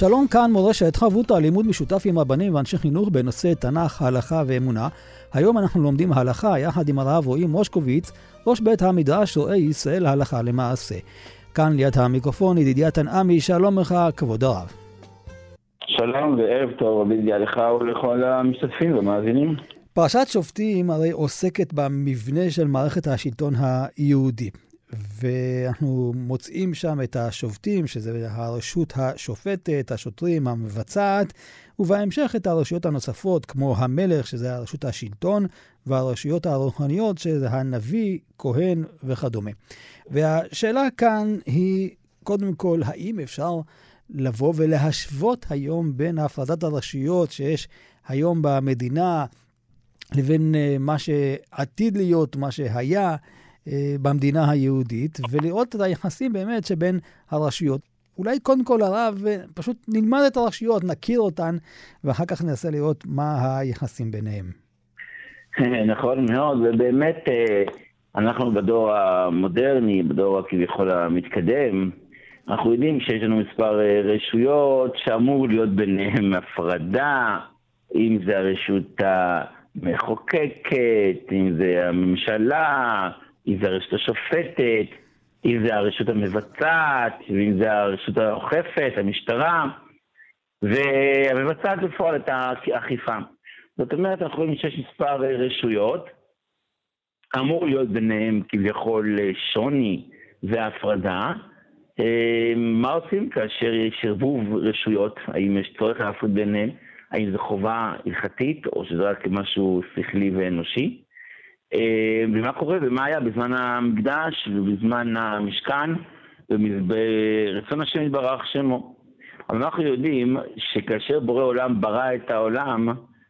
שלום כאן מורשת חברותא לימוד משותף עם רבנים ואנשי חינוך בנושא תנ"ך, הלכה ואמונה. היום אנחנו לומדים הלכה יחד עם הרב רועי מושקוביץ, ראש בית המדרש רועי ישראל הלכה למעשה. כאן ליד המיקרופון ידידיה תנעמי, שלום לך, כבוד הרב. שלום וערב טוב, רבי ידיעה לך ולכל המשתתפים והמאזינים. פרשת שופטים הרי עוסקת במבנה של מערכת השלטון היהודי. ואנחנו מוצאים שם את השופטים, שזה הרשות השופטת, השוטרים, המבצעת, ובהמשך את הרשויות הנוספות, כמו המלך, שזה הרשות השלטון, והרשויות הרוחניות, שזה הנביא, כהן וכדומה. והשאלה כאן היא, קודם כל, האם אפשר לבוא ולהשוות היום בין הפרדת הרשויות שיש היום במדינה לבין אה, מה שעתיד להיות, מה שהיה, במדינה היהודית, ולראות את היחסים באמת שבין הרשויות. אולי קודם כל הרב, אה, פשוט נלמד את הרשויות, נכיר אותן, ואחר כך ננסה לראות מה היחסים ביניהם. נכון מאוד, ובאמת אה, אנחנו בדור המודרני, בדור הכביכול המתקדם, אנחנו יודעים שיש לנו מספר רשויות שאמור להיות ביניהם הפרדה, אם זה הרשות המחוקקת, אם זה הממשלה, אם זה הרשות השופטת, אם זה הרשות המבצעת, אם זה הרשות האוכפת, המשטרה, והמבצעת בפועל את האכיפה. זאת אומרת, אנחנו רואים שיש מספר רשויות, אמור להיות ביניהם כביכול שוני והפרדה. מה עושים כאשר יש ערבוב רשויות? האם יש צורך להפריד ביניהם? האם זו חובה הלכתית או שזה רק משהו שכלי ואנושי? אה, ומה קורה ומה היה בזמן המקדש ובזמן המשכן וברצון השם יתברך שמו. אבל אנחנו יודעים שכאשר בורא עולם ברא את העולם,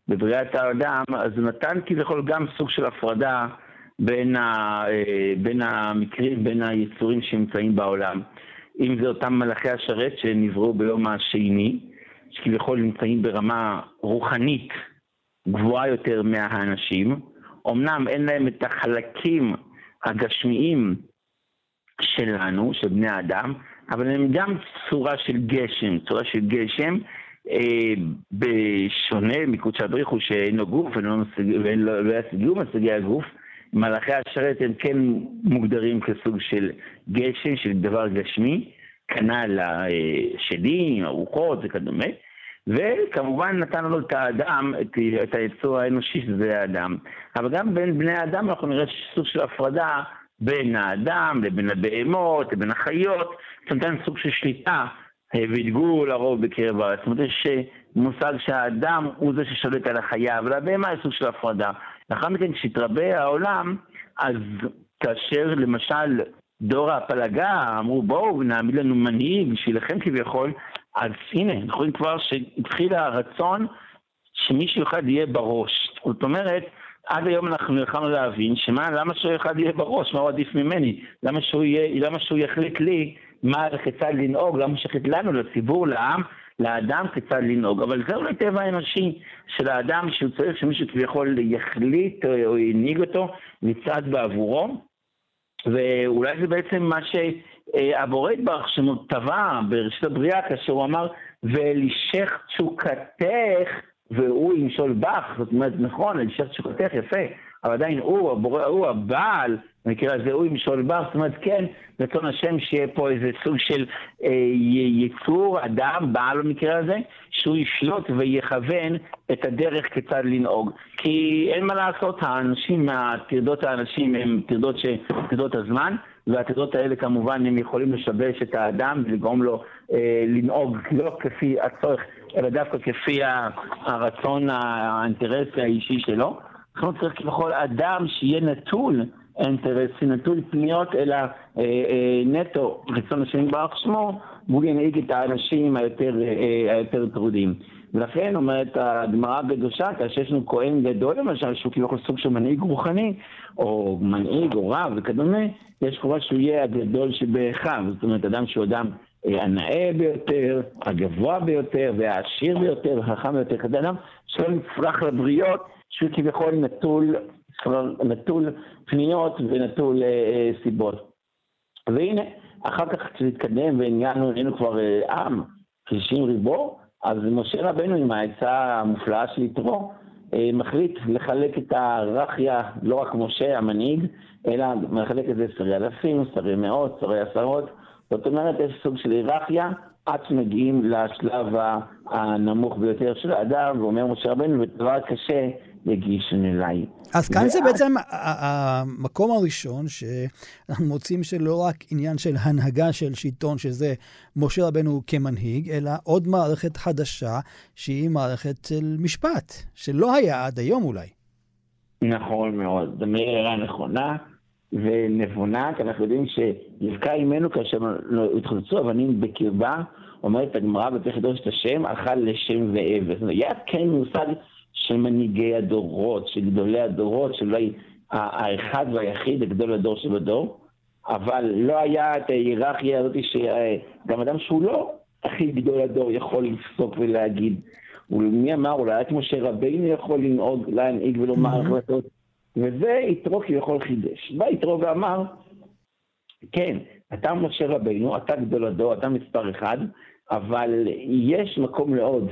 בבריאת האדם, אז הוא נתן כביכול גם סוג של הפרדה בין, ה, אה, בין המקרים, בין היצורים שנמצאים בעולם. אם זה אותם מלאכי השרת שנבראו ביום השני, שכביכול נמצאים ברמה רוחנית גבוהה יותר מהאנשים, אמנם אין להם את החלקים הגשמיים שלנו, של בני האדם, אבל הם גם צורה של גשם, צורה של גשם, אה, בשונה מקודשא בריחו שאינו גוף ולא לא ישיגו מצגי הגוף, מלאכי השרת הם כן מוגדרים כסוג של גשם, של דבר גשמי, כנ"ל השדים, הרוחות וכדומה. וכמובן נתן לנו את האדם, את, את היצור האנושי שזה האדם. אבל גם בין בני האדם אנחנו נראה סוג של הפרדה בין האדם לבין הבהמות, לבין החיות, זאת אומרת סוג של שליטה והדגו לרוב בקרב הארץ. זאת אומרת יש מושג שהאדם הוא זה ששולט על החיה, אבל הבהמה היא סוג של הפרדה. לאחר מכן כשהתרבה העולם, אז כאשר למשל דור ההפלגה אמרו בואו נעמיד לנו מנהיג בשבילכם כביכול, אז הנה, אנחנו רואים כבר שהתחיל הרצון שמישהו אחד יהיה בראש. זאת אומרת, עד היום אנחנו יכולנו להבין שמה, למה שהוא אחד יהיה בראש, מה הוא עדיף ממני? למה שהוא, יהיה, למה שהוא יחליט לי מה כיצד לנהוג? למה שיחליט לנו, לציבור, לעם, לאדם כיצד לנהוג? אבל זה אולי טבע האנושי של האדם שהוא צריך שמישהו כביכול יחליט או ינהיג אותו, מצעד בעבורו. ואולי זה בעצם מה ש... אה, הבורא יתברך טבע בראשית הבריאה כאשר הוא אמר ואלישך תשוקתך והוא ימשול בך, זאת אומרת נכון, אלישך תשוקתך יפה, אבל עדיין הוא, הבורא, הוא הבעל, במקרה הזה הוא ימשול בך, זאת אומרת כן, רצון השם שיהיה פה איזה סוג של אה, יצור, אדם, בעל במקרה הזה, שהוא ישלוט ויכוון את הדרך כיצד לנהוג. כי אין מה לעשות, האנשים, הטרדות האנשים הם. טרדות הזמן, והעתידות האלה כמובן הם יכולים לשבש את האדם ולגרום לו אה, לנהוג לא כפי הצורך, אלא דווקא כפי הרצון, האינטרס האישי שלו. אנחנו צריכים כביכול אדם שיהיה נטול אינטרסי, נטול פניות, אלא אה, אה, נטו רצון השם יתברך שמו, והוא ינהיג את האנשים היותר, אה, טרודים. ולכן אומרת הגמרא בקדושה, כאשר יש לנו כהן גדול למשל, שהוא כאילו סוג של מנהיג רוחני, או מנהיג או רב וכדומה, יש חובה שהוא יהיה הגדול שבאחיו, זאת אומרת, אדם שהוא אדם אה, הנאה ביותר, הגבוה ביותר, והעשיר ביותר, החכם ביותר, כזה אדם שלא נצרך לבריות, שהוא כביכול נטול, נטול פניות ונטול אה, אה, סיבות. והנה, אחר כך כשנתקדם והגענו, היינו כבר אה, עם, 60 ריבו, אז משה רבנו עם העצה המופלאה של יתרו, אה, מחליט לחלק את הרכיה, לא רק משה המנהיג, אלא מחלק את זה שרי אלפים, שרי מאות, שרי עשרות. זאת אומרת, יש סוג של היררכיה עד שמגיעים לשלב הנמוך ביותר של האדם, ואומר משה רבנו, ודבר קשה יגישון אליי. אז כאן זה בעצם המקום הראשון שאנחנו מוצאים שלא רק עניין של הנהגה של שלטון, שזה משה רבנו כמנהיג, אלא עוד מערכת חדשה, שהיא מערכת של משפט, שלא היה עד היום אולי. נכון מאוד, זו מהירה נכונה ונבונה, כי אנחנו יודעים שנבקע אימנו כאשר התחוצצו אבנים בקרבה, אומרת הגמרא בפרק חידוש את השם, אכל לשם ואבס. היה כן מושג של מנהיגי הדורות, של גדולי הדורות, של אולי האחד והיחיד, הגדול הדור שבדור, אבל לא היה את ההיררכיה הזאת שגם אדם שהוא לא הכי גדול הדור יכול לפסוק ולהגיד. ומי אמר, אולי רק משה רבינו יכול לנהוג, להנהיג ולומר החלטות, וזה יתרו כביכול חידש. בא יתרו ואמר, כן, אתה משה רבינו, אתה גדול הדור, אתה מספר אחד, אבל יש מקום לעוד,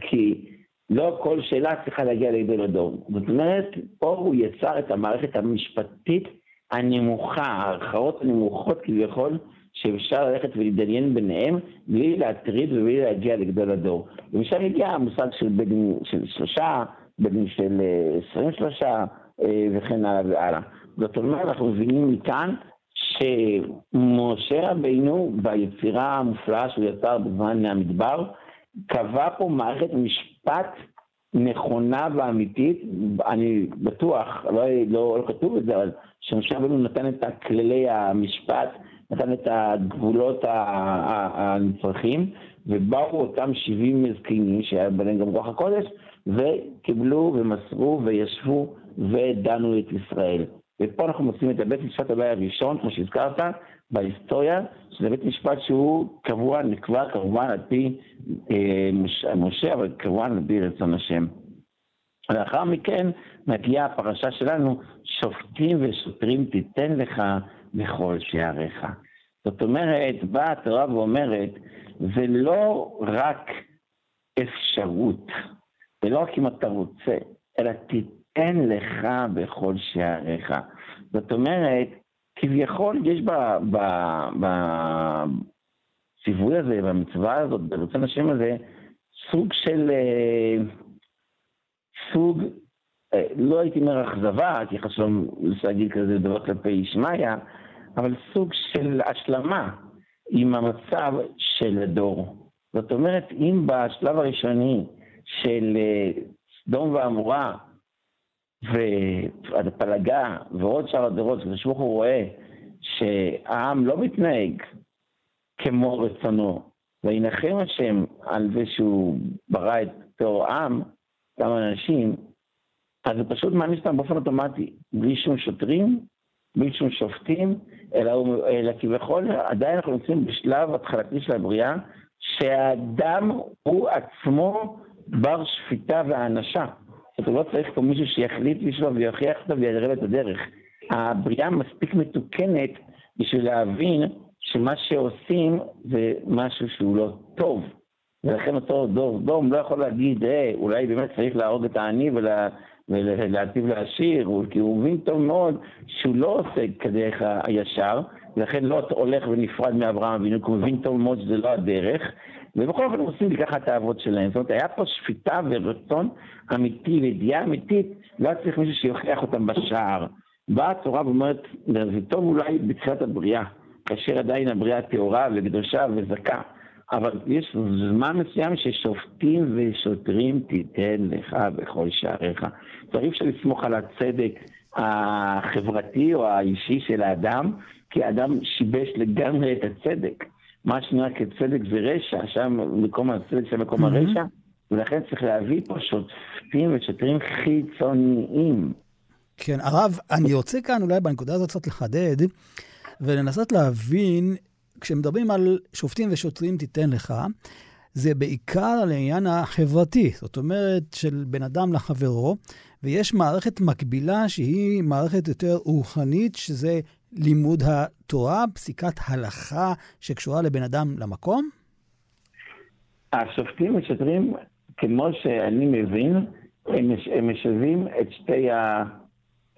כי לא כל שאלה צריכה להגיע לידי לדור. זאת אומרת, פה הוא יצר את המערכת המשפטית הנמוכה, הערכאות הנמוכות כביכול, שאפשר ללכת ולהתעניין ביניהם בלי להטריד ובלי להגיע לגדול הדור. ומשם הגיע המושג של בית דין של שלושה, בית דין של אה, עשרים שלושה אה, וכן הלאה והלאה. זאת אומרת, אנחנו מבינים מכאן שמשה רבינו ביצירה המופלאה שהוא יצר בזמן המדבר, קבע פה מערכת משפט נכונה ואמיתית, אני בטוח, לא, לא, לא כתוב את זה, אבל שמשה רבנו נתן את כללי המשפט, נתן את הגבולות הנצרכים, ובאו אותם 70 מזקינים, שהיה ביניהם גם רוח הקודש, וקיבלו ומסרו וישבו ודנו את ישראל. ופה אנחנו מוצאים את הבית משפט אולי הראשון, כמו שהזכרת, בהיסטוריה, שזה בית משפט שהוא קבוע, נקבע כמובן על פי אה, משה, אבל כמובן על פי רצון השם. לאחר מכן מגיעה הפרשה שלנו, שופטים ושוטרים תיתן לך בכל שעריך. זאת אומרת, באה התורה ואומרת, זה לא רק אפשרות, ולא רק אם אתה רוצה, אלא תיתן לך בכל שעריך. זאת אומרת, כביכול יש בציווי הזה, במצווה הזאת, ברצון השם הזה, סוג של, אה, סוג, אה, לא הייתי אומר אכזבה, כי חשוב להגיד כזה דבר כלפי ישמעיה, אבל סוג של השלמה עם המצב של הדור. זאת אומרת, אם בשלב הראשוני של אה, סדום ועמורה, והפלגה ועוד שאר הדורות, הקדוש ברוך הוא רואה שהעם לא מתנהג כמו רצונו, וינחם השם על זה שהוא ברא את תור עם, כמה אנשים, אז זה פשוט מעניש אותם באופן אוטומטי, בלי שום שוטרים, בלי שום שופטים, אלא, אלא כביכול עדיין אנחנו נמצאים בשלב התחלתי של הבריאה, שהאדם הוא עצמו בר שפיטה והענשה. אתה לא צריך פה מישהו שיחליט בשבילו ויוכיח אותו ויראה את הדרך. הבריאה מספיק מתוקנת בשביל להבין שמה שעושים זה משהו שהוא לא טוב. ולכן אותו דור דום לא יכול להגיד, אה, אולי באמת צריך להרוג את העני ולה, ולהטיב לעשיר, כי הוא מבין טוב מאוד שהוא לא עושה כדרך הישר, ולכן לא הולך ונפרד מאברהם אבינו, כי הוא מבין טוב מאוד שזה לא הדרך, ובכל אופן לי ככה את האבות שלהם. זאת אומרת, היה פה שפיטה ורצון אמיתי וידיעה אמיתית, לא היה צריך מישהו שיוכיח אותם בשער. באה התורה ואומרת, זה טוב אולי בתחילת הבריאה, כאשר עדיין הבריאה טהורה וקדושה וזכה, אבל יש זמן מסוים ששופטים ושוטרים תיתן לך בכל שעריך. אי אפשר לסמוך על הצדק החברתי או האישי של האדם, כי האדם שיבש לגמרי את הצדק. מה שנראה כצדק זה רשע, שם מקום הצדק זה מקום הרשע, ולכן צריך להביא פה שופטים ושוטרים חיצוניים. כן, הרב, אני רוצה כאן אולי בנקודה הזאת קצת לחדד, ולנסות להבין, כשמדברים על שופטים ושוטרים תיתן לך, זה בעיקר על העניין החברתי, זאת אומרת, של בן אדם לחברו, ויש מערכת מקבילה שהיא מערכת יותר רוחנית, שזה לימוד התורה, פסיקת הלכה שקשורה לבן אדם למקום? השופטים ושוטרים, כמו שאני מבין, הם משלבים את שתי, ה...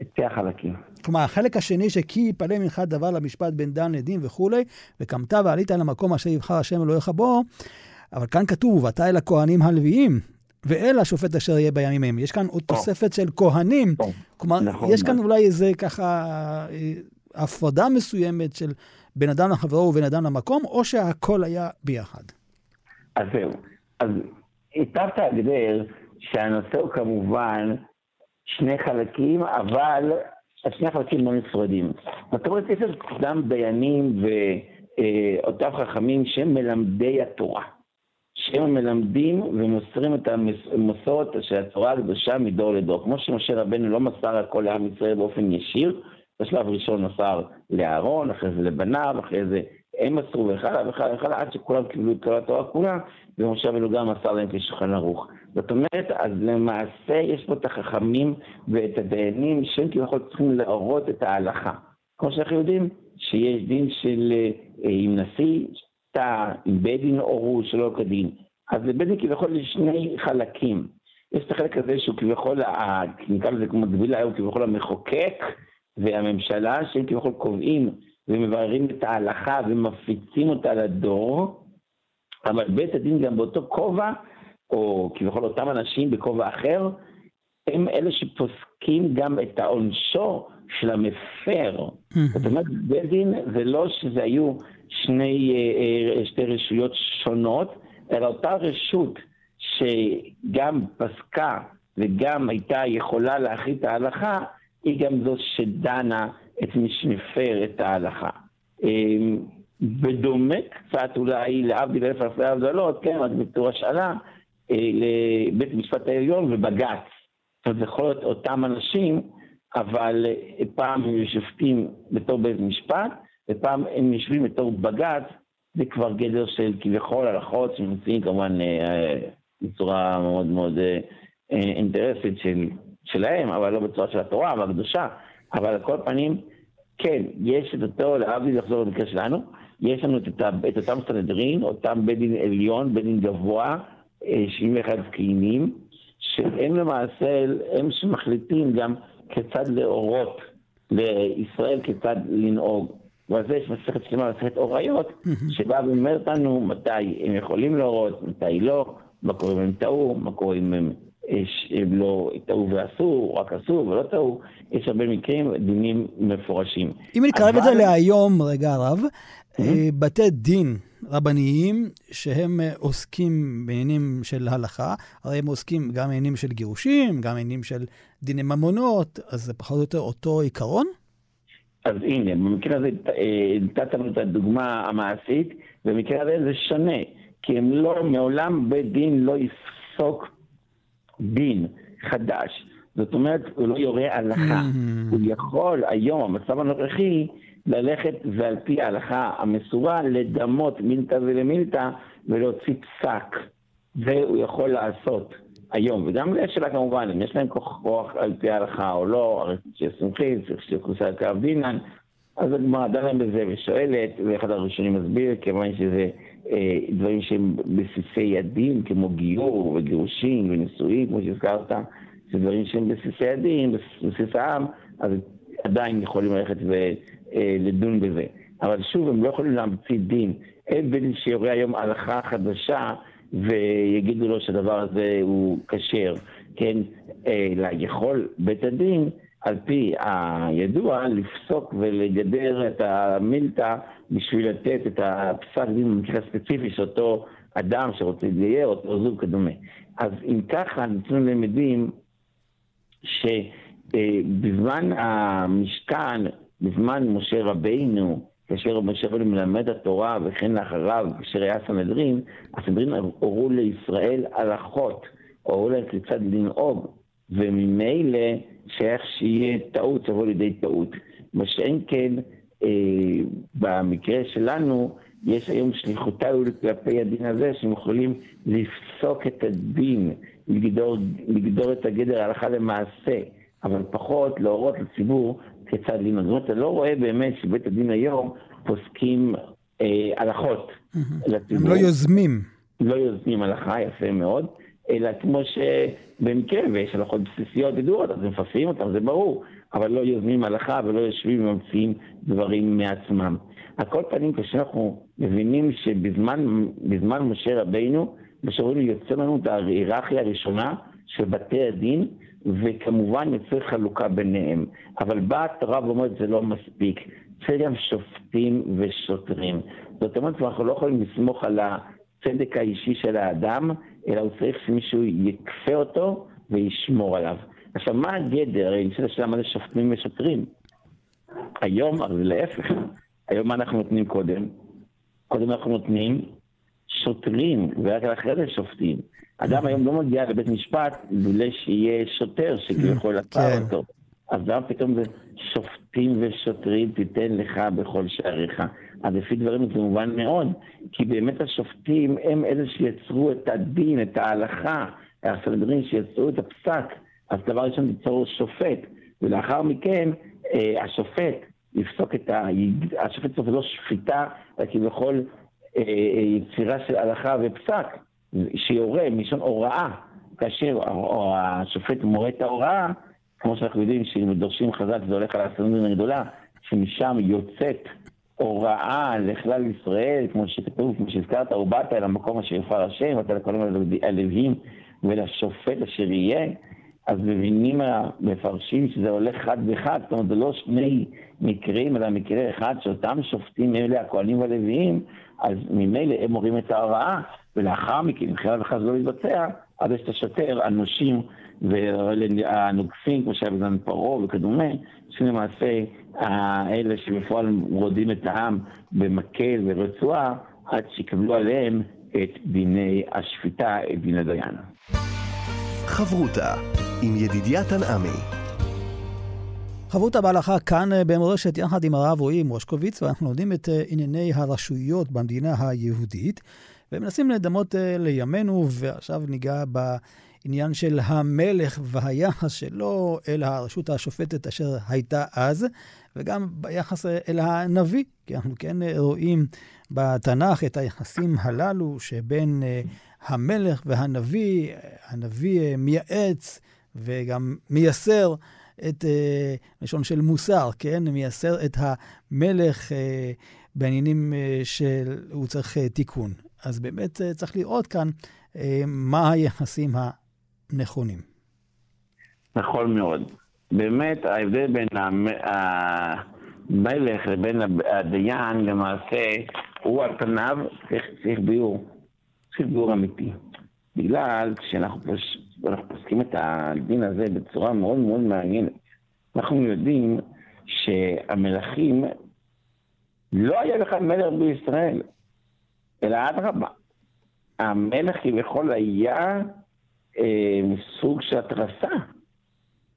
את שתי החלקים. כלומר, החלק השני שכי יפלא ממך דבר למשפט בין דן לדין וכולי, וקמת ועלית למקום אשר יבחר השם אלוהיך בו, אבל כאן כתוב, ואתה אל הכהנים הלוויים, ואל השופט אשר יהיה בימים ההם. יש כאן עוד תוספת של כהנים. כלומר, נכון, יש כאן אולי איזה ככה אה, הפרדה מסוימת של בן אדם לחברו ובן אדם למקום, או שהכל היה ביחד? אז זהו. אז היטבת הגדר שהנושא הוא כמובן שני חלקים, אבל שני החלקים לא נפרדים. זאת אומרת, יש גם דיינים ואותם חכמים שהם מלמדי התורה. שהם מלמדים ומוסרים את המסורת של התורה הקדושה מדור לדור. כמו שמשה רבנו לא מסר הכל לעם ישראל באופן ישיר, בשלב ראשון מסר לאהרון, אחרי זה לבניו, אחרי זה הם מסרו וכאלה וכאלה וכאלה, עד שכולם קיבלו את כל התורה כולה, ומשה רבנו גם מסר להם כשולחן ערוך. זאת אומרת, אז למעשה יש פה את החכמים ואת הדיינים שהם כביכול צריכים להורות את ההלכה. כמו שאנחנו יודעים, שיש דין של אה, עם נשיא, טעה, עם בית דין אורו שלא כדין. אז לבית דין כביכול יש שני חלקים. יש את החלק הזה שהוא כביכול, נקרא לזה כמו דבילה, הוא כביכול המחוקק, והממשלה, שהם כביכול קובעים ומבררים את ההלכה ומפיצים אותה לדור, אבל בית הדין גם באותו כובע, או כביכול אותם אנשים בכובע אחר, הם אלה שפוסקים גם את העונשו של המפר. זאת אומרת, בית דין זה לא שזה היו שני, אה, אה, שתי רשויות שונות, אלא אותה רשות שגם פסקה וגם הייתה יכולה להחליט את ההלכה, היא גם זו שדנה את מי שמפר את ההלכה. אמ, בדומה קצת אולי להבדיל אלף אלפי הבדלות, כן, רק בתור השאלה, אה, לבית המשפט העליון ובג"ץ. זאת אומרת, זה יכול להיות אותם אנשים, אבל אה, פעם הם שופטים בתור בית משפט, ופעם הם יושבים בתור בג"ץ, זה כבר גדר של כביכול הלכות שנמצאים כמובן אה, בצורה מאוד מאוד אינטרסית של שלהם, אבל לא בצורה של התורה והקדושה. אבל על כל פנים, כן, יש את אותו, להבדיל לחזור למקרה שלנו, יש לנו את, את אותם סנהדרין, אותם בית דין עליון, בית דין גבוה, 71 אה, זקנים, שהם למעשה, הם שמחליטים גם כיצד להורות לישראל כיצד לנהוג. ועל זה יש מסכת שלמה, מסכת אוריות, שבאה ואומרת לנו מתי הם יכולים להורות, מתי לא, מה קורה אם הם טעו, מה קורה אם הם הם לא טעו ועשו, רק עשו ולא טעו, יש הרבה מקרים, דינים מפורשים. אם נקרב אבל... את זה להיום, רגע רב, mm-hmm. בתי דין רבניים שהם אה, עוסקים בעניינים של הלכה, הרי הם עוסקים גם בעניינים של גירושים, גם בעניינים של דיני ממונות, אז זה פחות או יותר אותו עיקרון? אז הנה, במקרה הזה אה, נתת לנו את הדוגמה המעשית, במקרה הזה זה שונה, כי הם לא, מעולם בית דין לא יפסוק דין חדש. זאת אומרת, הוא לא יורה הלכה. Mm-hmm. הוא יכול היום, המצב הנוכחי, ללכת ועל פי ההלכה המסורה, לדמות מילתא ולמילתא ולהוציא פסק. זה הוא יכול לעשות היום. וגם יש שאלה כמובן, אם יש להם כוח על פי ההלכה או לא, הרי שסומכים, צריך שכוסה קו דינן, אז הגמרא דנה בזה ושואלת, ואחד הראשונים מסביר, כיוון שזה אה, דברים שהם בסיסי ידים, כמו גיור וגירושים ונישואים, כמו שהזכרת, זה דברים שהם בסיסי ידים, בסיס העם, אז עדיין יכולים ללכת ולדון אה, בזה. אבל שוב, הם לא יכולים להמציא דין. אין בית דין שיורה היום הלכה חדשה ויגידו לו שהדבר הזה הוא כשר, כן? אלא יכול בית הדין על פי הידוע, לפסוק ולגדר את המילתא בשביל לתת את הפסק דין במקרה הספציפי שאותו אדם שרוצה להתגייר, אותו זוג כדומה. אז אם ככה, אנחנו למדים ש... אה, בזמן המשכן, בזמן משה רבינו, כאשר משה רבינו מלמד התורה וכן לאחריו, כאשר היה סנהדרין, הסנהדרין הורו לישראל הלכות, הורו להם כיצד לנהוג, וממילא שייך שיהיה טעות, תבוא לידי טעות. מה שאין כן, אה, במקרה שלנו, יש היום שליחותיו כלפי הדין הזה, שהם יכולים לפסוק את הדין, לגדור, לגדור את הגדר הלכה למעשה, אבל פחות להורות לציבור כיצד ללמוד. זאת אומרת, אתה לא רואה באמת שבית הדין היום פוסקים אה, הלכות. לציבור. הם לא יוזמים. לא יוזמים הלכה, יפה מאוד, אלא כמו שבמקרה, ויש הלכות בסיסיות ידועות, אז מפסים אותן, זה ברור, אבל לא יוזמים הלכה ולא יושבים וממציאים דברים מעצמם. על כל פנים, כשאנחנו מבינים שבזמן משה רבינו, משה רבינו יוצא לנו את ההיררכיה הראשונה של בתי הדין, וכמובן יוצא חלוקה ביניהם. אבל באה התורה ואומרת זה לא מספיק. צריך גם שופטים ושוטרים. זאת אומרת, אנחנו לא יכולים לסמוך על הצדק האישי של האדם, אלא הוא צריך שמישהו יקפה אותו וישמור עליו. עכשיו, מה הגדר? אני רוצה לשאול מה זה שופטים ושוטרים. היום, אז להפך, היום מה אנחנו נותנים קודם? קודם אנחנו נותנים שוטרים, ורק אחרי זה שופטים. אדם היום לא מגיע לבית משפט בלי שיהיה שוטר שכביכול עצר כן. אותו. אז למה פתאום זה שופטים ושוטרים תיתן לך בכל שעריך? אז לפי דברים זה מובן מאוד, כי באמת השופטים הם אלה שיצרו את הדין, את ההלכה, הסנהדרין שיצרו את הפסק. אז דבר ראשון ליצור שופט, ולאחר מכן אה, השופט יפסוק את ה... השופט סוף לא שפיטה, אלא כביכול יצירה של הלכה ופסק, שיורה מלשון הוראה, כאשר השופט מורה את ההוראה, כמו שאנחנו יודעים שאם דורשים חזק זה הולך על הסנדרין הגדולה, שמשם יוצאת הוראה לכלל ישראל, כמו שכתוב, כמו שהזכרת, ובאת אל המקום אשר יפר השם, ואתה לכל הלווים ולשופט אשר יהיה, אז מבינים המפרשים שזה הולך חד וחד, זאת אומרת זה לא שני מקרים, אלא מקרה אחד שאותם שופטים אלה הכהנים והלוויים, אז ממילא הם מורים את ההוראה, ולאחר מכן, אם חלילה וחס לא יתבצע, אז יש את השוטר, הנושים והנוגפים, כמו שהיה בזמן פרעה וכדומה, שלמעשה האלה שבפועל רודים את העם במקל ורצועה, עד שיקבלו עליהם את דיני השפיטה, את דין הדיין. חברותה עם ידידיה תנעמי. חברותה בהלכה כאן אה, במורשת יחד עם הרב רועי מושקוביץ, ואנחנו לומדים את אה, ענייני הרשויות במדינה היהודית, ומנסים לדמות אה, לימינו, ועכשיו ניגע בעניין של המלך והיחס שלו אל הרשות השופטת אשר הייתה אז, וגם ביחס אל הנביא, כי אנחנו כן רואים בתנ"ך את היחסים הללו שבין המלך והנביא, הנביא מייעץ וגם מייסר את אה, לשון של כן? מייסר את המלך אה, בעניינים אה, שהוא צריך אה, תיקון. אז באמת אה, צריך לראות כאן אה, מה היחסים הנכונים. נכון מאוד. באמת ההבדל בין המלך לבין הדיין למעשה הוא על פניו צריך ביור. חיבור אמיתי. בגלל שאנחנו פוש... פוסקים את הדין הזה בצורה מאוד מאוד מעניינת. אנחנו יודעים שהמלכים, לא היה בכלל מלך בישראל, אלא אדרבה. המלך כביכול היה אה, סוג של התרסה.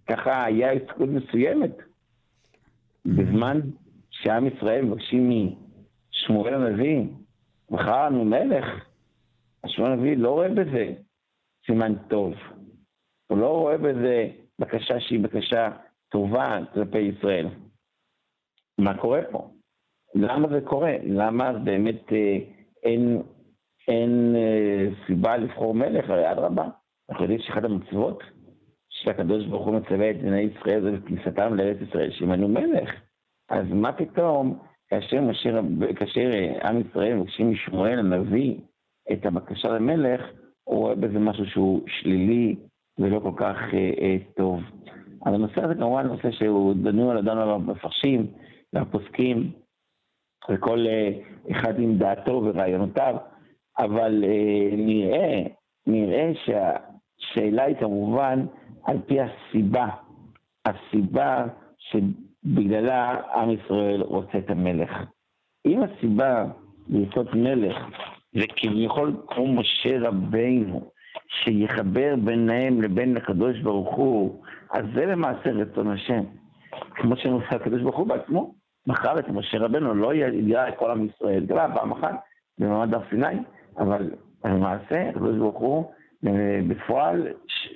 ככה היה הסתכלות מסוימת. בזמן שעם ישראל מבקשים משמואל הנביא, בחרנו מלך, השמואל הנביא לא רואה בזה סימן טוב. הוא לא רואה בזה בקשה שהיא בקשה טובה כלפי ישראל. מה קורה פה? למה זה קורה? למה באמת אה, אין, אין אה, סיבה לבחור מלך? הרי אדרבה, אנחנו יודעים שאחת המצוות שהקדוש ברוך הוא מצווה את בני ישראל זה בכניסתם לארץ ישראל, שימנו מלך. אז מה פתאום, כאשר, משה, כאשר אה, עם ישראל מבקשים משמואל הנביא את הבקשה למלך, הוא רואה בזה משהו שהוא שלילי ולא כל כך אה, אה, טוב. אז הנושא הזה כמובן נושא שהוא דנו על אדם המפרשים והפוסקים, וכל אה, אחד עם דעתו ורעיונותיו, אבל אה, נראה, נראה שהשאלה היא כמובן על פי הסיבה הסיבה שבגללה עם ישראל רוצה את המלך. אם הסיבה לרצות מלך זה כביכול כמו משה רבינו, שיחבר ביניהם לבין הקדוש ברוך הוא, אז זה למעשה רצון השם. כמו שנושא הקדוש ברוך הוא בעצמו, מכר את משה רבנו, לא ידע את כל עם ישראל, גלה פעם אחת במעמד הר סיני, אבל למעשה הקדוש ברוך הוא אה, בפועל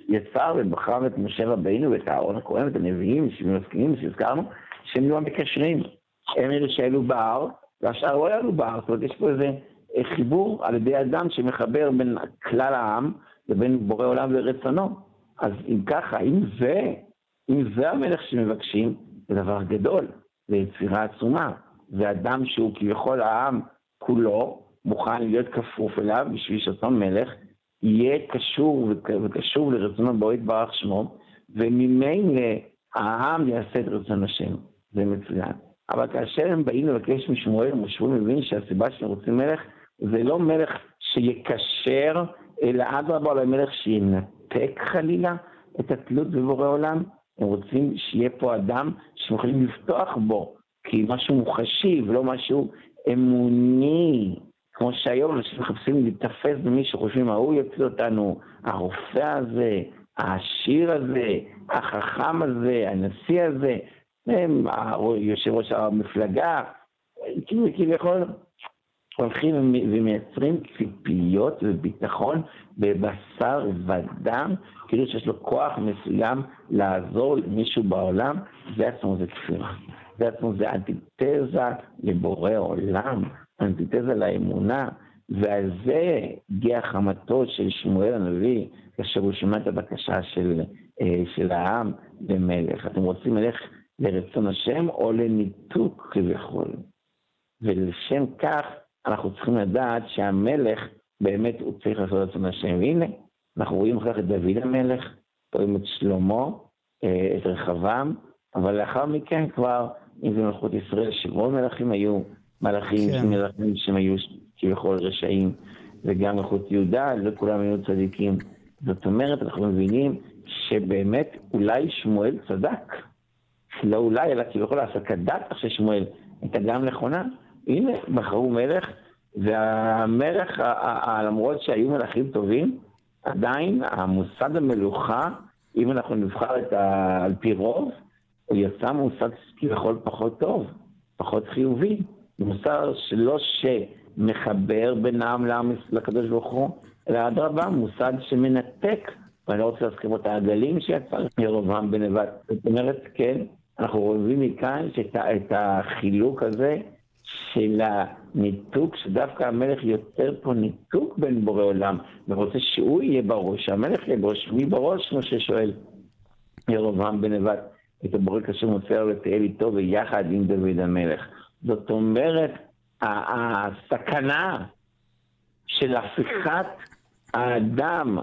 יצר ובחר את משה רבינו ואת אהרון הכהן ואת הנביאים שמסכימים שהזכרנו, שהם יהיו המקשרים. הם אלה שעלו בהר, והשאר לא יעלו בהר, זאת אומרת יש פה איזה אה, חיבור על ידי אדם שמחבר בין כלל העם לבין בורא עולם ורצונו. אז אם ככה, אם זה, אם זה המלך שמבקשים, זה דבר גדול, זה יצירה עצומה. זה אדם שהוא כביכול העם כולו, מוכן להיות כפוף אליו בשביל שאותו מלך יהיה קשור וקשור לרצונו בו יתברך שמו, וממילא העם יעשה את רצון השם. זה מצוין. אבל כאשר הם באים לבקש משמואל, משמואל מבין שהסיבה שהם רוצים מלך, זה לא מלך שיקשר, אלא אדרבה, אלא מלך שינתק חלילה את התלות בבורא עולם. הם רוצים שיהיה פה אדם שהם יכולים לפתוח בו, כי משהו מוחשי ולא משהו אמוני. כמו שהיום אנשים מחפשים להיתפס במי שחושבים, ההוא יוצא אותנו, הרופא הזה, העשיר הזה, החכם הזה, הנשיא הזה, הם, יושב ראש המפלגה, כאילו כביכול הולכים ומייצרים ציפיות וביטחון בבשר ודם, כאילו שיש לו כוח מסוים לעזור למישהו בעולם, זה עצמו זה כפירה. זה עצמו זה אנטיתזה לבורא עולם, אנטיתזה לאמונה, ועל זה הגיע חמתו של שמואל הנביא, כאשר הוא שמע את הבקשה של, אה, של העם למלך. אתם רוצים מלך לרצון השם או לניתוק כביכול? ולשם כך אנחנו צריכים לדעת שהמלך באמת הוא צריך לעשות רצון השם. והנה, אנחנו רואים אחר כך את דוד המלך, רואים את שלמה, אה, את רחבעם, אבל לאחר מכן כבר, אם זה מלכות ישראל, שרוב מלכים היו מלאכים כן. מלאכים שהם היו כביכול רשעים, וגם מלכות יהודה, לא כולם היו צדיקים. זאת אומרת, אנחנו מבינים שבאמת אולי שמואל צדק. לא אולי, אלא כביכול ההפסקת דעת של שמואל הייתה גם נכונה. הנה, בחרו מלך, והמלך, למרות שהיו מלכים טובים, עדיין המוסד המלוכה, אם אנחנו נבחר את ה... על פי רוב, הוא יצא מוסד כביכול פחות טוב, פחות חיובי. מוסר שלא שמחבר בין העם לעם לקדוש ברוך הוא, אלא אדרבה, מוסד שמנתק, ואני לא רוצה להזכיר את העגלים שיצר ירובעם בנבט. זאת אומרת, כן, אנחנו רואים מכאן שאת החילוק הזה של הניתוק, שדווקא המלך יוצר פה ניתוק בין בורא עולם, ורוצה שהוא יהיה בראש, שהמלך יהיה בראש, מי בראש, כמו ששואל ירובעם בנבט, את הבורא כאשר מוסר לתהל איתו ויחד עם דוד המלך. זאת אומרת, הסכנה של הפיכת האדם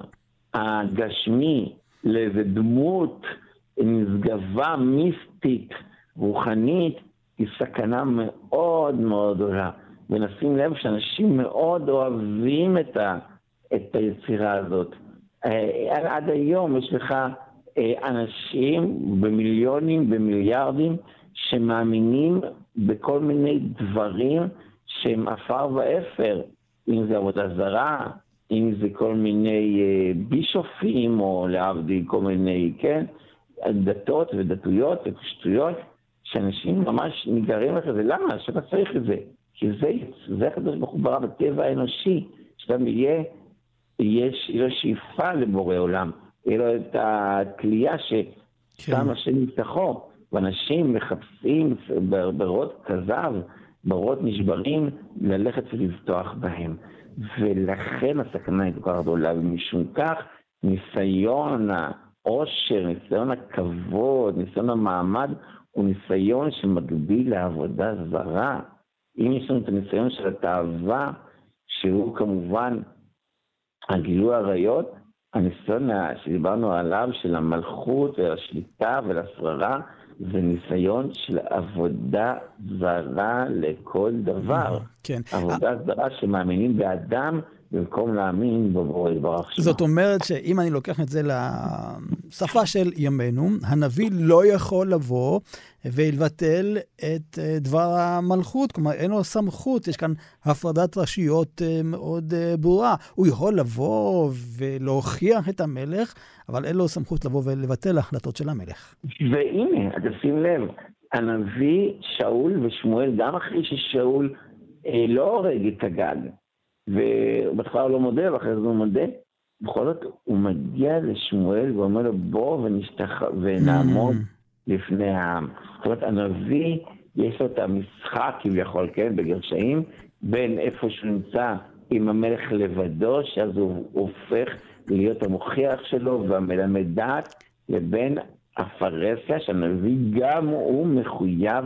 הגשמי לאיזה דמות נשגבה מיסטית, רוחנית, היא סכנה מאוד מאוד גדולה. ונשים לב שאנשים מאוד אוהבים את, ה, את היצירה הזאת. אה, עד היום יש לך אה, אנשים במיליונים, במיליארדים, שמאמינים בכל מיני דברים שהם עפר ואפר, אם זה עבודה זרה, אם זה כל מיני אה, בישופים, או להבדיל כל מיני, כן, דתות ודתויות ושטויות, שאנשים ממש נגררים לך זה. למה? שאתה צריך את זה. כי זה, זה הקדוש ברוך הוא ברא בטבע האנושי, שאדם יהיה, יש לו שאיפה לבורא עולם, יהיה לו את התלייה ששם כן. השם יפתחו. ואנשים מחפשים ברות כזב, ברות נשברים, ללכת ולבטוח בהם. ולכן הסכנה היא כל כך גדולה, ומשום כך ניסיון העושר, ניסיון הכבוד, ניסיון המעמד, הוא ניסיון שמגביל לעבודה זרה. אם יש לנו את הניסיון של התאווה, שהוא כמובן הגילוי עריות, הניסיון שדיברנו עליו, של המלכות והשליטה ולשררה, זה ניסיון של עבודה זרה לכל דבר. כן. עבודה זרה שמאמינים באדם במקום להאמין בבורא יתברך שמו. זאת אומרת שאם אני לוקח את זה לשפה של ימינו, הנביא לא יכול לבוא ולבטל את אה, דבר המלכות, כלומר אין לו סמכות, יש כאן הפרדת רשויות אה, מאוד אה, ברורה. הוא יכול לבוא ולהוכיח את המלך, אבל אין לו סמכות לבוא ולבטל החלטות של המלך. והנה, אתה שים לב, הנביא שאול ושמואל, גם אחרי ששאול אה, לא הורג את הגג, ובהתחלה לא מודה, ואחרי זה הוא מודה, בכל זאת הוא מגיע לשמואל ואומר לו, בוא ונשתח... ונעמוד mm. לפני העם. זאת אומרת, הנביא, יש לו את המשחק כביכול, כן, בגרשאים, בין איפה שהוא נמצא עם המלך לבדו, שאז הוא הופך להיות המוכיח שלו והמלמד דעת, לבין הפרהסיה, שהנביא גם הוא מחויב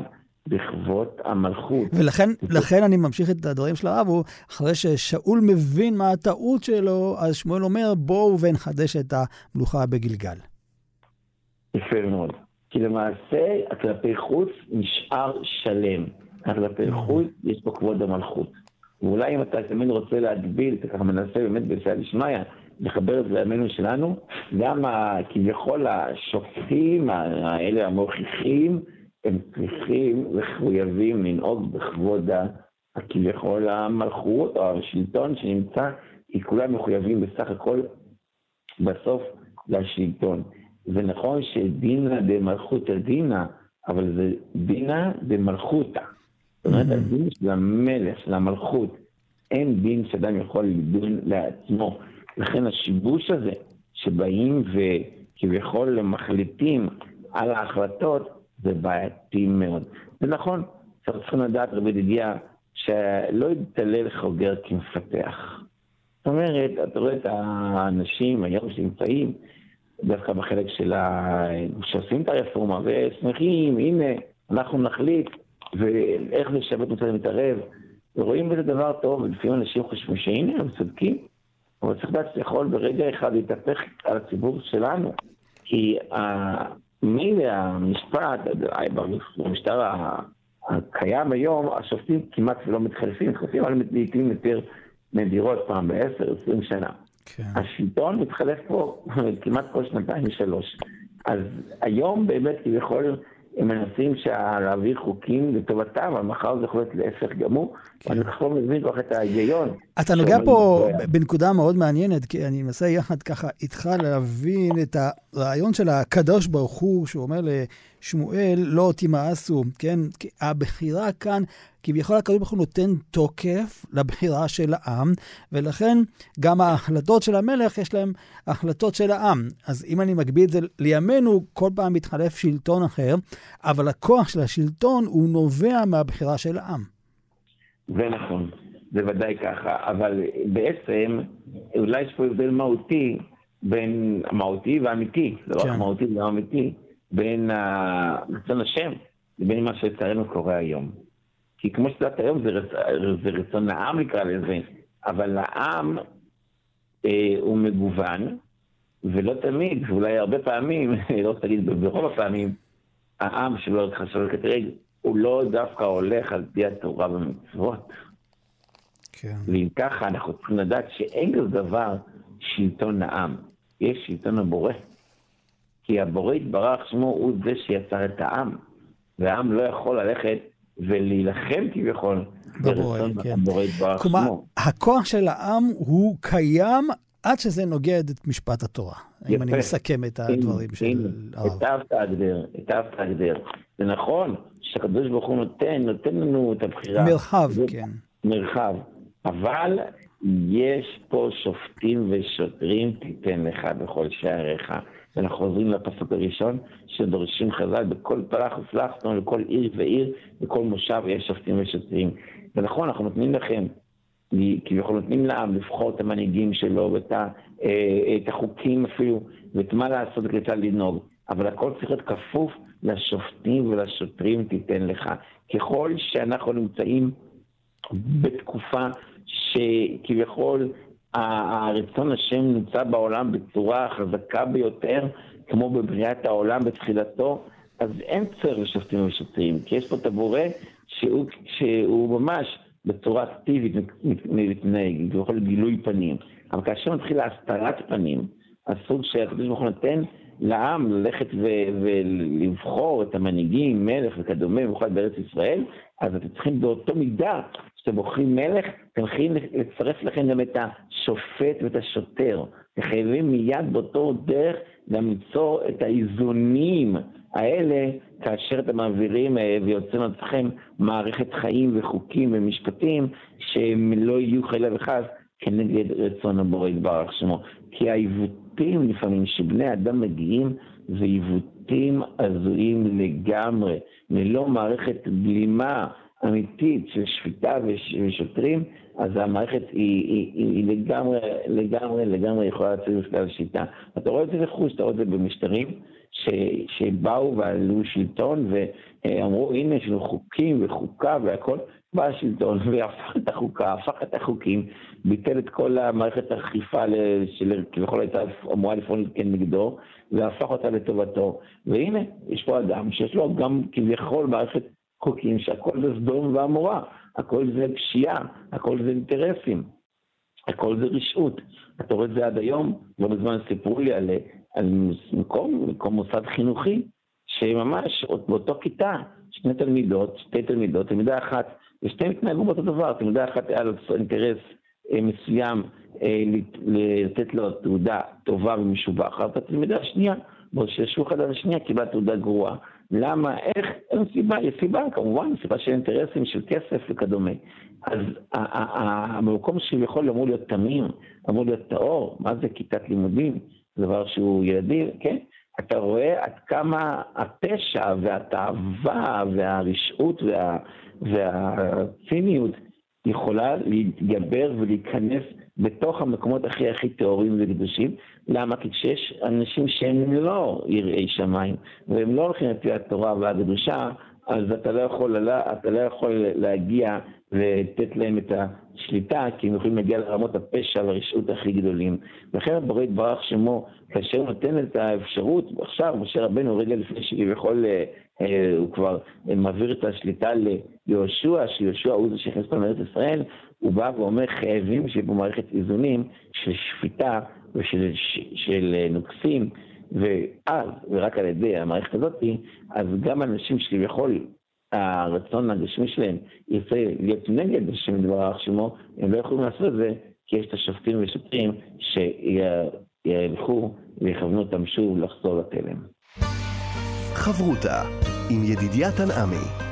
בכבוד המלכות. ולכן לכן אני ממשיך את הדברים של הרב, הוא אחרי ששאול מבין מה הטעות שלו, אז שמואל אומר, בואו ונחדש את המלוכה בגלגל. יפה מאוד. כי למעשה, כלפי חוץ נשאר שלם. כלפי mm. חוץ יש פה כבוד המלכות. ואולי אם אתה תמיד רוצה להגביל, אתה ככה מנסה באמת בסייע דשמיא, לחבר את זה לימינו שלנו, גם כביכול השופטים, האלה המוכיחים, הם צריכים וחויבים לנהוג בכבוד הכביכול המלכות או השלטון שנמצא, כי כולם מחויבים בסך הכל בסוף לשלטון. זה נכון שדינא דמלכותא דינא, אבל זה דינא דמלכותא. זאת אומרת, mm-hmm. הדין של המלך, של המלכות, אין דין שאדם יכול לדון לעצמו. לכן השיבוש הזה, שבאים וכביכול מחליטים על ההחלטות, זה בעייתי מאוד. זה נכון, צריכים לדעת, רבי ידידיה, שלא יתעלל חוגר כמפתח. זאת אומרת, אתה רואה את האנשים היום שנמצאים, דווקא בחלק של ה... שעושים את הרפורמה, ושמחים, הנה, אנחנו נחליט, ואיך זה שבת רוצה להתערב, ורואים בזה דבר טוב, ולפעמים אנשים חושבים שהנה, הם צודקים, אבל צריך לדעת שיכול ברגע אחד להתהפך על הציבור שלנו, כי מילא המשפט, במשטר הקיים היום, השופטים כמעט לא מתחלפים, מתחלפים אבל לעיתים יותר נדירות, פעם בעשר, עשרים שנה. כן. השלטון מתחלף פה כמעט כל שנתיים ושלוש. אז היום באמת כביכול הם מנסים להעביר חוקים לטובתם, אבל מחר זה יכול להיות להפך גמור. כן. אני כבר מבין כל את ההיגיון. אתה נוגע פה בנקודה מאוד מעניינת, כי אני מנסה יחד ככה איתך להבין את הרעיון של הקדוש ברוך הוא, שהוא אומר לשמואל, לא תמאסו, כן? הבחירה כאן כביכול הקדוש ברוך הוא נותן תוקף לבחירה של העם, ולכן גם ההחלטות של המלך יש להם החלטות של העם. אז אם אני מגביל את זה לימינו, כל פעם מתחלף שלטון אחר, אבל הכוח של השלטון הוא נובע מהבחירה של העם. זה נכון, זה ודאי ככה, אבל בעצם אולי יש פה הבדל מהותי בין המהותי והאמיתי, לא רק כן. מהותי וגם אמיתי, בין רצון השם לבין מה שלצערנו קורה היום. כי כמו שאת היום זה, רצ... זה רצון העם נקרא לזה, אבל העם אה, הוא מגוון, ולא תמיד, ואולי הרבה פעמים, לא להגיד ברוב הפעמים, העם שלא חשוב כתרג, הוא לא דווקא הולך על פי התורה במצוות. כן. ואם ככה, אנחנו צריכים לדעת שאין כזה דבר שלטון העם, יש שלטון הבורא. כי הבורא יתברך שמו הוא זה שיצר את העם, והעם לא יכול ללכת ולהילחם כביכול ברצון כן. הבורא יתברך שמו. כלומר, הכוח של העם הוא קיים עד שזה נוגד את משפט התורה. יפה. אם אני מסכם את הדברים אין, של הרב. היטבת הגדר, היטבת הגדר. זה נכון שהקדוש ברוך הוא נותן, נותן לנו את הבחירה. מרחב, כן. מרחב. אבל יש פה שופטים ושוטרים תיתן לך בכל שעריך. ואנחנו חוזרים לפסוק הראשון, שדורשים חז"ל בכל פלח ופלח, זאת אומרת, בכל עיר ועיר, בכל מושב יש שופטים ושוטרים. ונכון, אנחנו נותנים לכם, כביכול נותנים לעם לבחור את המנהיגים שלו, ואת ה, אה, את החוקים אפילו, ואת מה לעשות וכיצד לנהוג. אבל הכל צריך להיות כפוף לשופטים ולשוטרים תיתן לך. ככל שאנחנו נמצאים בתקופה שכביכול הרצון השם נמצא בעולם בצורה חזקה ביותר, כמו בבריאת העולם בתחילתו, אז אין צורך לשופטים ושוטרים, כי יש פה את הבורא שהוא, שהוא ממש בצורה אקטיבית מתנהג, כביכול גילוי פנים. אבל כאשר מתחילה הסתרת פנים, הסוג שהקדוש ברוך הוא נותן לעם ללכת ו- ולבחור את המנהיגים, מלך וכדומה, במיוחד בארץ ישראל, אז אתם צריכים באותו מידה שאתם בוחרים מלך, אתם חייבים לצרף לכם גם את השופט ואת השוטר. אתם חייבים מיד באותו דרך גם ליצור את האיזונים האלה כאשר אתם מעבירים אה, ויוצרים לעצמכם מערכת חיים וחוקים ומשפטים שהם לא יהיו חלילה וחס כנגד רצון הבורא יתברך שמו. כי העיוותים לפעמים שבני אדם מגיעים זה עיוותים הזויים לגמרי, ללא מערכת בלימה אמיתית של שפיטה ושוטרים, אז המערכת היא, היא, היא, היא לגמרי, לגמרי, לגמרי יכולה לצאת בכלל שיטה. אתה רואה את זה בחוץ, אתה רואה את זה במשטרים ש, שבאו ועלו שלטון ואמרו, הנה יש לנו חוקים וחוקה והכל, בא השלטון והפך את החוקה, הפך את החוקים, ביטל את כל המערכת האכיפה שכביכול הייתה אמורה לפעול כנגדו, והפך אותה לטובתו. והנה, יש פה אדם שיש לו גם כביכול מערכת חוקים שהכל זה סדום ועמורה, הכל זה פשיעה, הכל זה אינטרסים, הכל זה רשעות. אתה רואה את זה עד היום, לא מזמן סיפרו לי על, על מקום, מקום מוסד חינוכי, שממש באותו כיתה, שני תלמידות, שתי תלמידות, תלמידה אחת, ושתיהן התנהגו באותו דבר, תלמידה אחת היה לו אינטרס אה, מסוים אה, לתת לו תעודה טובה ומשובחת, התלמידה השנייה, בו שישבו אחד על השנייה, קיבלה תעודה גרועה. למה, איך, אין סיבה, יש סיבה כמובן, סיבה של אינטרסים, של כסף וכדומה. אז המקום שהוא יכול אמור להיות תמים, אמור להיות טהור, מה זה כיתת לימודים? דבר שהוא ילדים, כן? אתה רואה עד כמה הפשע והתאווה והרשעות וה, והציניות יכולה להתגבר ולהיכנס בתוך המקומות הכי הכי טהורים וקדושים. למה? כי כשיש אנשים שהם לא יראי שמיים, והם לא הולכים לפי התורה והקדושה, אז אתה לא יכול, אתה לא יכול להגיע ולתת להם את השליטה, כי הם יכולים להגיע לרמות הפשע והרשעות הכי גדולים. לכן הבורא יתברך שמו, כאשר נותן את האפשרות, עכשיו משה רבנו רגע לפני שכביכול אה, אה, הוא כבר מעביר את השליטה ליהושע, שיהושע הוא זה שהכניס אותו לארץ ישראל, הוא בא ואומר חייבים שיהיה פה מערכת איזונים של שפיטה ושל של אה, נוקסים, ואז, ורק על ידי המערכת הזאת, אז גם אנשים שכביכול הרצון הגשמי שלהם ירצה להיות נגד השם יתברך שמו, הם לא יכולים לעשות את זה, כי יש את השופטים ושוטרים שילכו ויכוונו אותם שוב לחזור לתלם. חברותה עם ידידיה תנעמי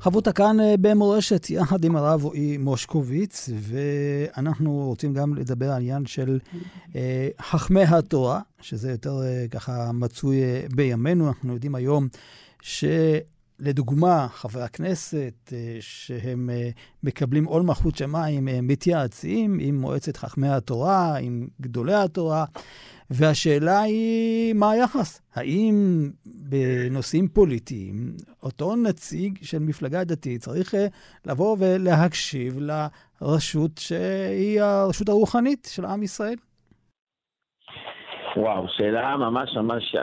חברותה כאן אה, במורשת, יחד עם הרב רועי מושקוביץ, ואנחנו רוצים גם לדבר על עניין של אה, חכמי התורה, שזה יותר אה, ככה מצוי אה, בימינו. אנחנו יודעים היום ש... לדוגמה, חברי הכנסת אה, שהם אה, מקבלים עול מלכות שמיים, מתייעצים עם מועצת חכמי התורה, עם גדולי התורה, והשאלה היא, מה היחס? האם בנושאים פוליטיים, אותו נציג של מפלגה דתית צריך אה, לבוא ולהקשיב לרשות שהיא הרשות הרוחנית של עם ישראל? וואו, שאלה ממש ממש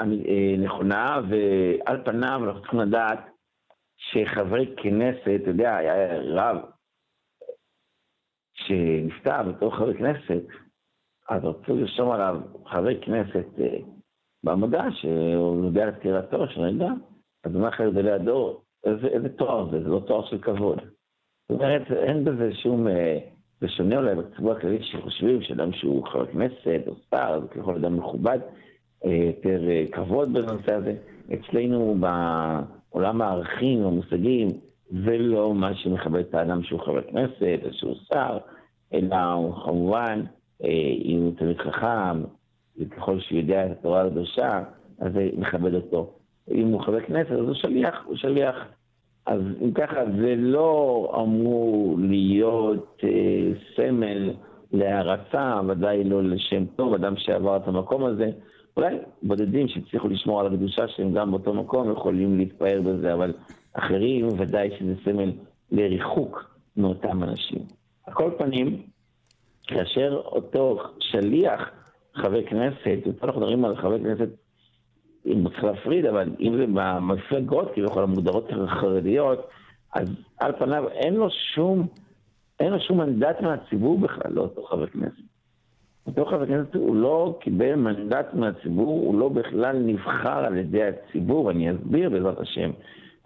נכונה, ועל פניו אנחנו צריכים לדעת שחברי כנסת, אתה יודע, היה רב שנפטר בתור חבר כנסת, אז רצו לרשום עליו חבר כנסת אה, בעמודה שהוא יודע על פטירתו, שנדע, אז הוא אומר לך גדולי הדור, איזה, איזה תואר זה? זה לא תואר של כבוד. זאת אומרת, אין בזה שום... אה, זה שונה אולי בציבור הכללי שחושבים שאדם שהוא חבר כנסת או שר, זה ככל אדם מכובד, אה, יותר כבוד בנושא הזה. אצלנו בעולם הערכים, המושגים, זה לא מה שמכבד את האדם שהוא חבר כנסת או שהוא שר, אלא הוא כמובן אם הוא תלמיד חכם, וככל שהוא יודע את התורה הקדושה, אז זה מכבד אותו. אם הוא חבר כנסת, אז הוא שליח, הוא שליח. אז אם ככה, זה לא אמור להיות אה, סמל להערצה, ודאי לא לשם טוב, אדם שעבר את המקום הזה. אולי בודדים שהצליחו לשמור על הקדושה שהם גם באותו מקום יכולים להתפאר בזה, אבל אחרים ודאי שזה סמל לריחוק מאותם אנשים. על כל פנים, כאשר אותו שליח, חבר כנסת, ופה אנחנו מדברים על חבר כנסת, אם צריך להפריד, אבל אם זה במפלגות כביכול המוגדרות החרדיות, אז על פניו אין לו שום, אין לו שום מנדט מהציבור בכלל, לא חבר כנסת. אותו חבר כנסת הוא לא קיבל מנדט מהציבור, הוא לא בכלל נבחר על ידי הציבור, אני אסביר בעזרת השם.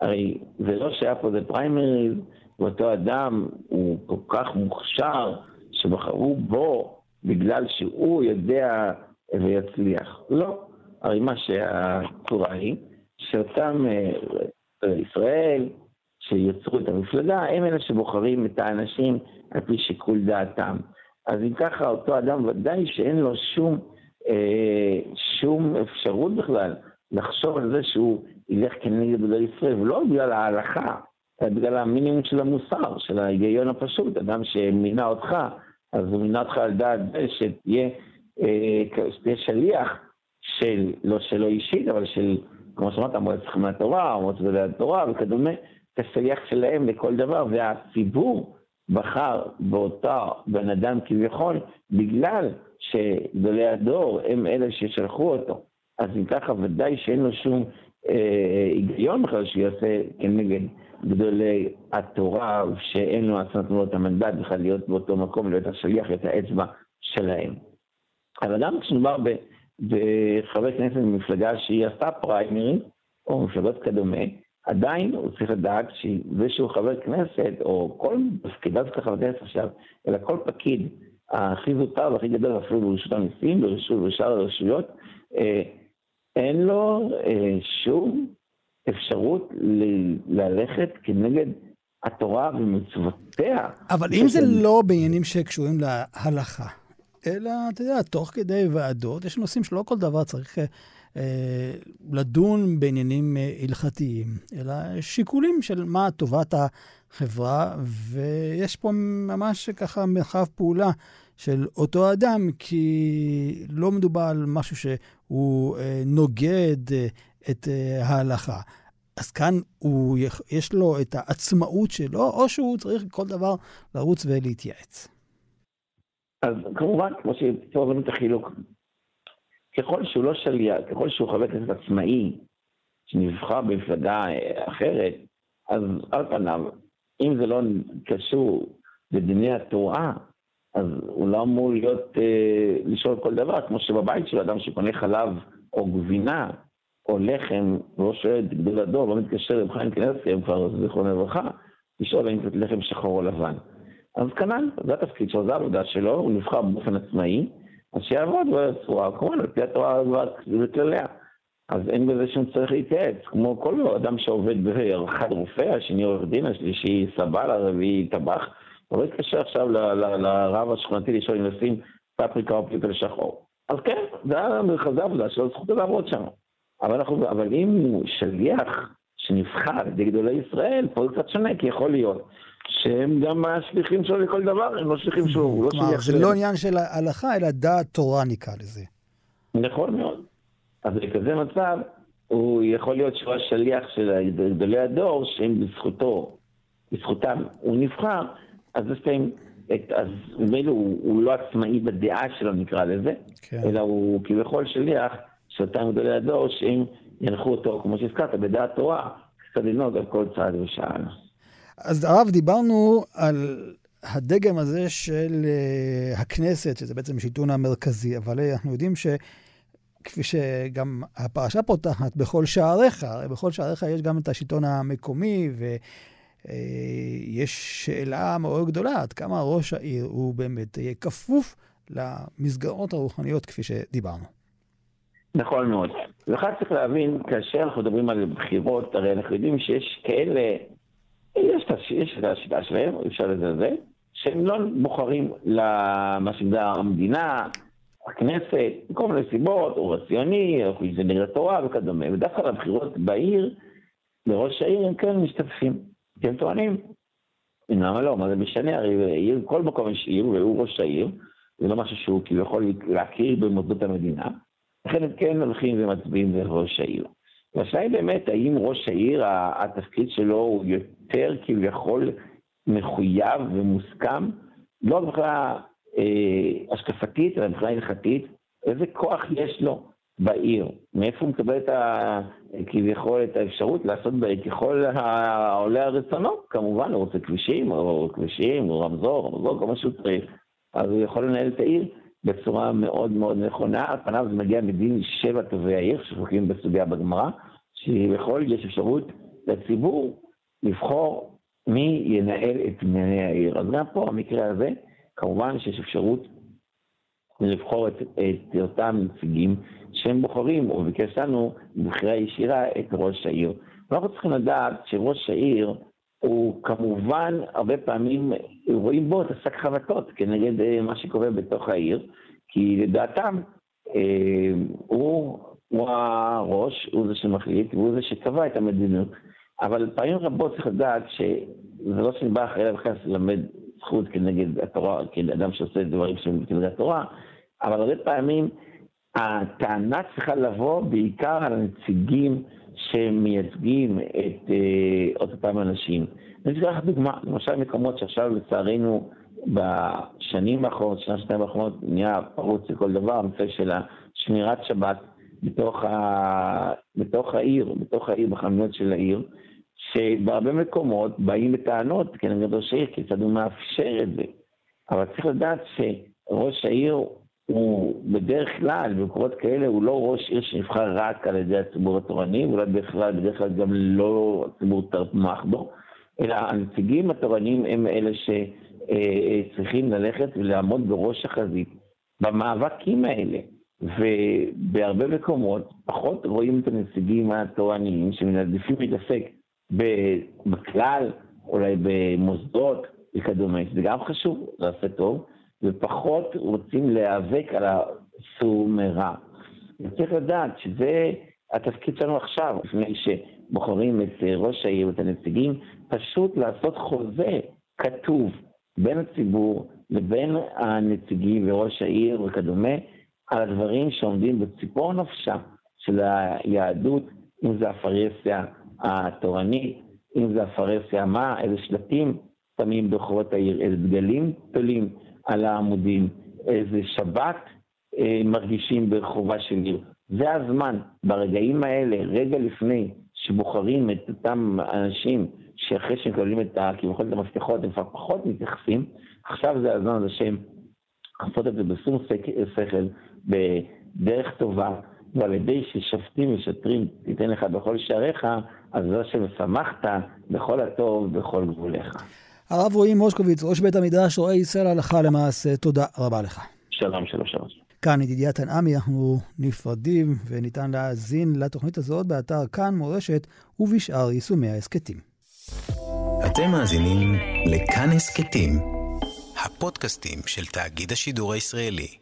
הרי זה לא שהיה פה זה פריימריז, ואותו אדם הוא כל כך מוכשר, שבחרו בו בגלל שהוא יודע ויצליח. לא. הרי מה שהצורה היא, שאותם אה, ישראל שיצרו את המפלגה, הם אלה שבוחרים את האנשים על פי שיקול דעתם. אז אם ככה, אותו אדם ודאי שאין לו שום, אה, שום אפשרות בכלל לחשוב על זה שהוא ילך כנגד גדולי ישראל, ולא בגלל ההלכה, אלא בגלל המינימום של המוסר, של ההיגיון הפשוט. אדם שמינה אותך, אז הוא מינה אותך על דעת זה שתהיה, אה, שתהיה שליח של, לא שלו אישית, אבל של, כמו שאמרת, מועצת חכמי התורה, מועצת גדולי התורה וכדומה, כשליח שלהם לכל דבר, והציבור בחר באותה בן אדם כביכול, בגלל שגדולי הדור הם אלה ששלחו אותו. אז אם ככה, ודאי שאין לו שום אה, היגיון בכלל שיעשה כנגד גדולי התורה, שאין לו עצמת לו את המנדט בכלל להיות באותו מקום, להיות השליח, את האצבע שלהם. אבל גם כשמדובר בחבר כנסת ממפלגה שהיא עשתה פריימרי, או מפלגות כדומה, עדיין הוא צריך לדעת שזה שהוא חבר כנסת, או כל תפקידיו של חבר כנסת עכשיו, אלא כל פקיד הכי זוטר והכי גדול, אפילו ברשות המיסים, בשאר הרשויות, אה, אין לו אה, שום אפשרות ללכת כנגד התורה ומצוותיה. אבל אם זה לא בעניינים שקשורים להלכה, אלא, אתה יודע, תוך כדי ועדות, יש נושאים שלא כל דבר צריך אה, לדון בעניינים אה, הלכתיים, אלא שיקולים של מה טובת החברה, ויש פה ממש ככה מרחב פעולה של אותו אדם, כי לא מדובר על משהו שהוא אה, נוגד אה, את אה, ההלכה. אז כאן הוא, יש לו את העצמאות שלו, או שהוא צריך כל דבר לרוץ ולהתייעץ. אז כמובן, כמו שפה אומרים את החילוק, ככל שהוא לא שליח, ככל שהוא חבר כנסת עצמאי, שנבחר במפלגה אחרת, אז על פניו, אם זה לא קשור לדיני התורה, אז הוא לא אמור להיות, אה, לשאול כל דבר, כמו שבבית של אדם שקונה חלב או גבינה או לחם, והוא שואל גדול הדור, לא מתקשר עם חיים קנסקי, הם כבר זיכרונו לברכה, לשאול האם זה לחם שחור או לבן. אז כנ"ל, זה התפקיד שלו, זו העבודה שלו, הוא נבחר באופן עצמאי, אז שיעבוד בצורה, כמובן, על פי התורה וכלליה. אז אין בזה שום צריך להתייעץ, כמו כל אדם שעובד בערכת רופא, השני עורך דין, השלישי סבל, הרביעי טבח, הוא לא יתקשר עכשיו לרב השכונתי לשאול אם לשים פפריקה או פליטה לשחור. אז כן, זה היה מרכזי העבודה שלו, זכותו לעבוד שם. אבל, אנחנו, אבל אם שליח שנבחר על ידי גדולי ישראל, פה זה קצת שונה, כי יכול להיות שהם גם השליחים שלו לכל דבר, הם לא שליחים שלו, הוא לא שליח שלו. זה לא עניין של הלכה, אלא דעת תורה נקרא לזה. נכון מאוד. אז בכזה מצב, הוא יכול להיות שהוא השליח של גדולי הדור, שהם בזכותו, בזכותם הוא נבחר, אז לפעמים, אז מילא הוא, הוא לא עצמאי בדעה שלו נקרא לזה, כן. אלא הוא כביכול שליח של אותם גדולי הדור, שהם ינחו אותו, כמו שהזכרת, בדעת תורה, קצת ללמוד על כל צעד ושעל. אז הרב, דיברנו על הדגם הזה של uh, הכנסת, שזה בעצם השלטון המרכזי, אבל אנחנו יודעים ש... כפי שגם הפרשה פותחת, בכל שעריך, הרי בכל שעריך יש גם את השלטון המקומי, ויש uh, שאלה מאוד גדולה, עד כמה ראש העיר הוא באמת יהיה כפוף למסגרות הרוחניות, כפי שדיברנו. נכון מאוד. ואחד צריך להבין, כאשר אנחנו מדברים על בחירות, הרי אנחנו יודעים שיש כאלה יש את השיטה שלהם, אפשר לזלזל, שהם לא בוחרים למה שנקרא המדינה, הכנסת, מכל מיני סיבות, או רציוני, או זה נגד התורה וכדומה, ודווקא בבחירות בעיר, לראש העיר הם כן משתתפים, כי הם טוענים. למה לא? מה זה משנה? הרי עיר, כל מקום יש עיר, והוא ראש העיר, זה לא משהו שהוא כאילו יכול להכיר במוסדות המדינה, לכן הם כן הולכים ומצביעים לראש העיר. והשאלה היא באמת, האם ראש העיר, התפקיד שלו הוא יותר כביכול מחויב ומוסכם, לא מבחינה אה, השקפתית, אלא מבחינה הלכתית, איזה כוח יש לו בעיר. מאיפה הוא מקבל את ה... כביכול את האפשרות לעשות בעיר ככל העולה על רצונו? כמובן, הוא רוצה כבישים, או כבישים, או רמזור, רמזור, כל מה שהוא צריך. אז הוא יכול לנהל את העיר בצורה מאוד מאוד נכונה. על פניו זה מגיע מדין שבע טובי העיר, שחוקים בסוגיה בגמרא, שבכל יש אפשרות לציבור לבחור מי ינהל את ענייני העיר. אז גם פה, המקרה הזה, כמובן שיש אפשרות לבחור את, את אותם נציגים שהם בוחרים, הוא ביקש לנו בבחירה ישירה את ראש העיר. אנחנו צריכים לדעת שראש העיר הוא כמובן, הרבה פעמים רואים בו את השק חבטות כנגד אה, מה שקורה בתוך העיר, כי לדעתם אה, הוא, הוא הראש, הוא זה שמחליט והוא זה שקבע את המדיניות. אבל פעמים רבות צריך לדעת שזה לא שאני בא אחרי בכלל ללמד זכות כנגד התורה, כאדם שעושה דברים שהם כנגד התורה, אבל הרבה פעמים הטענה צריכה לבוא בעיקר על הנציגים שמייצגים את אה, אותם אנשים. אני לך דוגמה, למשל מקומות שעכשיו לצערנו בשנים האחרונות, שנה, שנתיים האחרונות, נהיה פרוץ לכל דבר, הנושא של שמירת שבת בתוך, ה... בתוך העיר, בתוך העיר, בחנויות של העיר, שבהרבה מקומות באים בטענות כנגד ראש העיר, כיצד הוא מאפשר את זה. אבל צריך לדעת שראש העיר הוא בדרך כלל, במקומות כאלה, הוא לא ראש עיר שנבחר רק על ידי הציבור התורני, ואולי בכלל, בדרך כלל גם לא הציבור תמך בו, אלא הנציגים התורניים הם אלה שצריכים ללכת ולעמוד בראש החזית במאבקים האלה. ובהרבה מקומות פחות רואים את הנציגים התורניים שמעדיפים להתעסק בכלל, אולי במוסדות וכדומה, זה גם חשוב, זה עושה טוב, ופחות רוצים להיאבק על הסור מרע. וצריך לדעת שזה התפקיד שלנו עכשיו, לפני שבוחרים את ראש העיר ואת הנציגים, פשוט לעשות חוזה כתוב בין הציבור לבין הנציגים וראש העיר וכדומה, על הדברים שעומדים בציפור נפשה של היהדות, אם זה הפרהסיה התורנית, אם זה הפרהסיה מה, איזה שלטים שמים ברחובות העיר, איזה דגלים תולים על העמודים, איזה שבת אה, מרגישים ברחובה של עיר. זה הזמן, ברגעים האלה, רגע לפני שבוחרים את אותם אנשים שאחרי שהם מקבלים את כביכול את המפתחות, הם כבר פחות מתייחסים, עכשיו זה הזמן הזה שהם לעשות את זה בשום שכל, בדרך טובה, ועל ידי ששופטים ושוטרים תיתן לך בכל שעריך, אז זה ששמחת בכל הטוב, בכל גבוליך. הרב רועי מושקוביץ, ראש בית המדרש, רואה ישראל הלכה למעשה, תודה רבה לך. שלום, שלום, שלום. כאן ידידיה תנעמי, אנחנו נפרדים וניתן להאזין לתוכנית הזאת באתר כאן מורשת ובשאר יישומי ההסכתים. אתם מאזינים לכאן הסכתים, הפודקאסטים של תאגיד השידור הישראלי.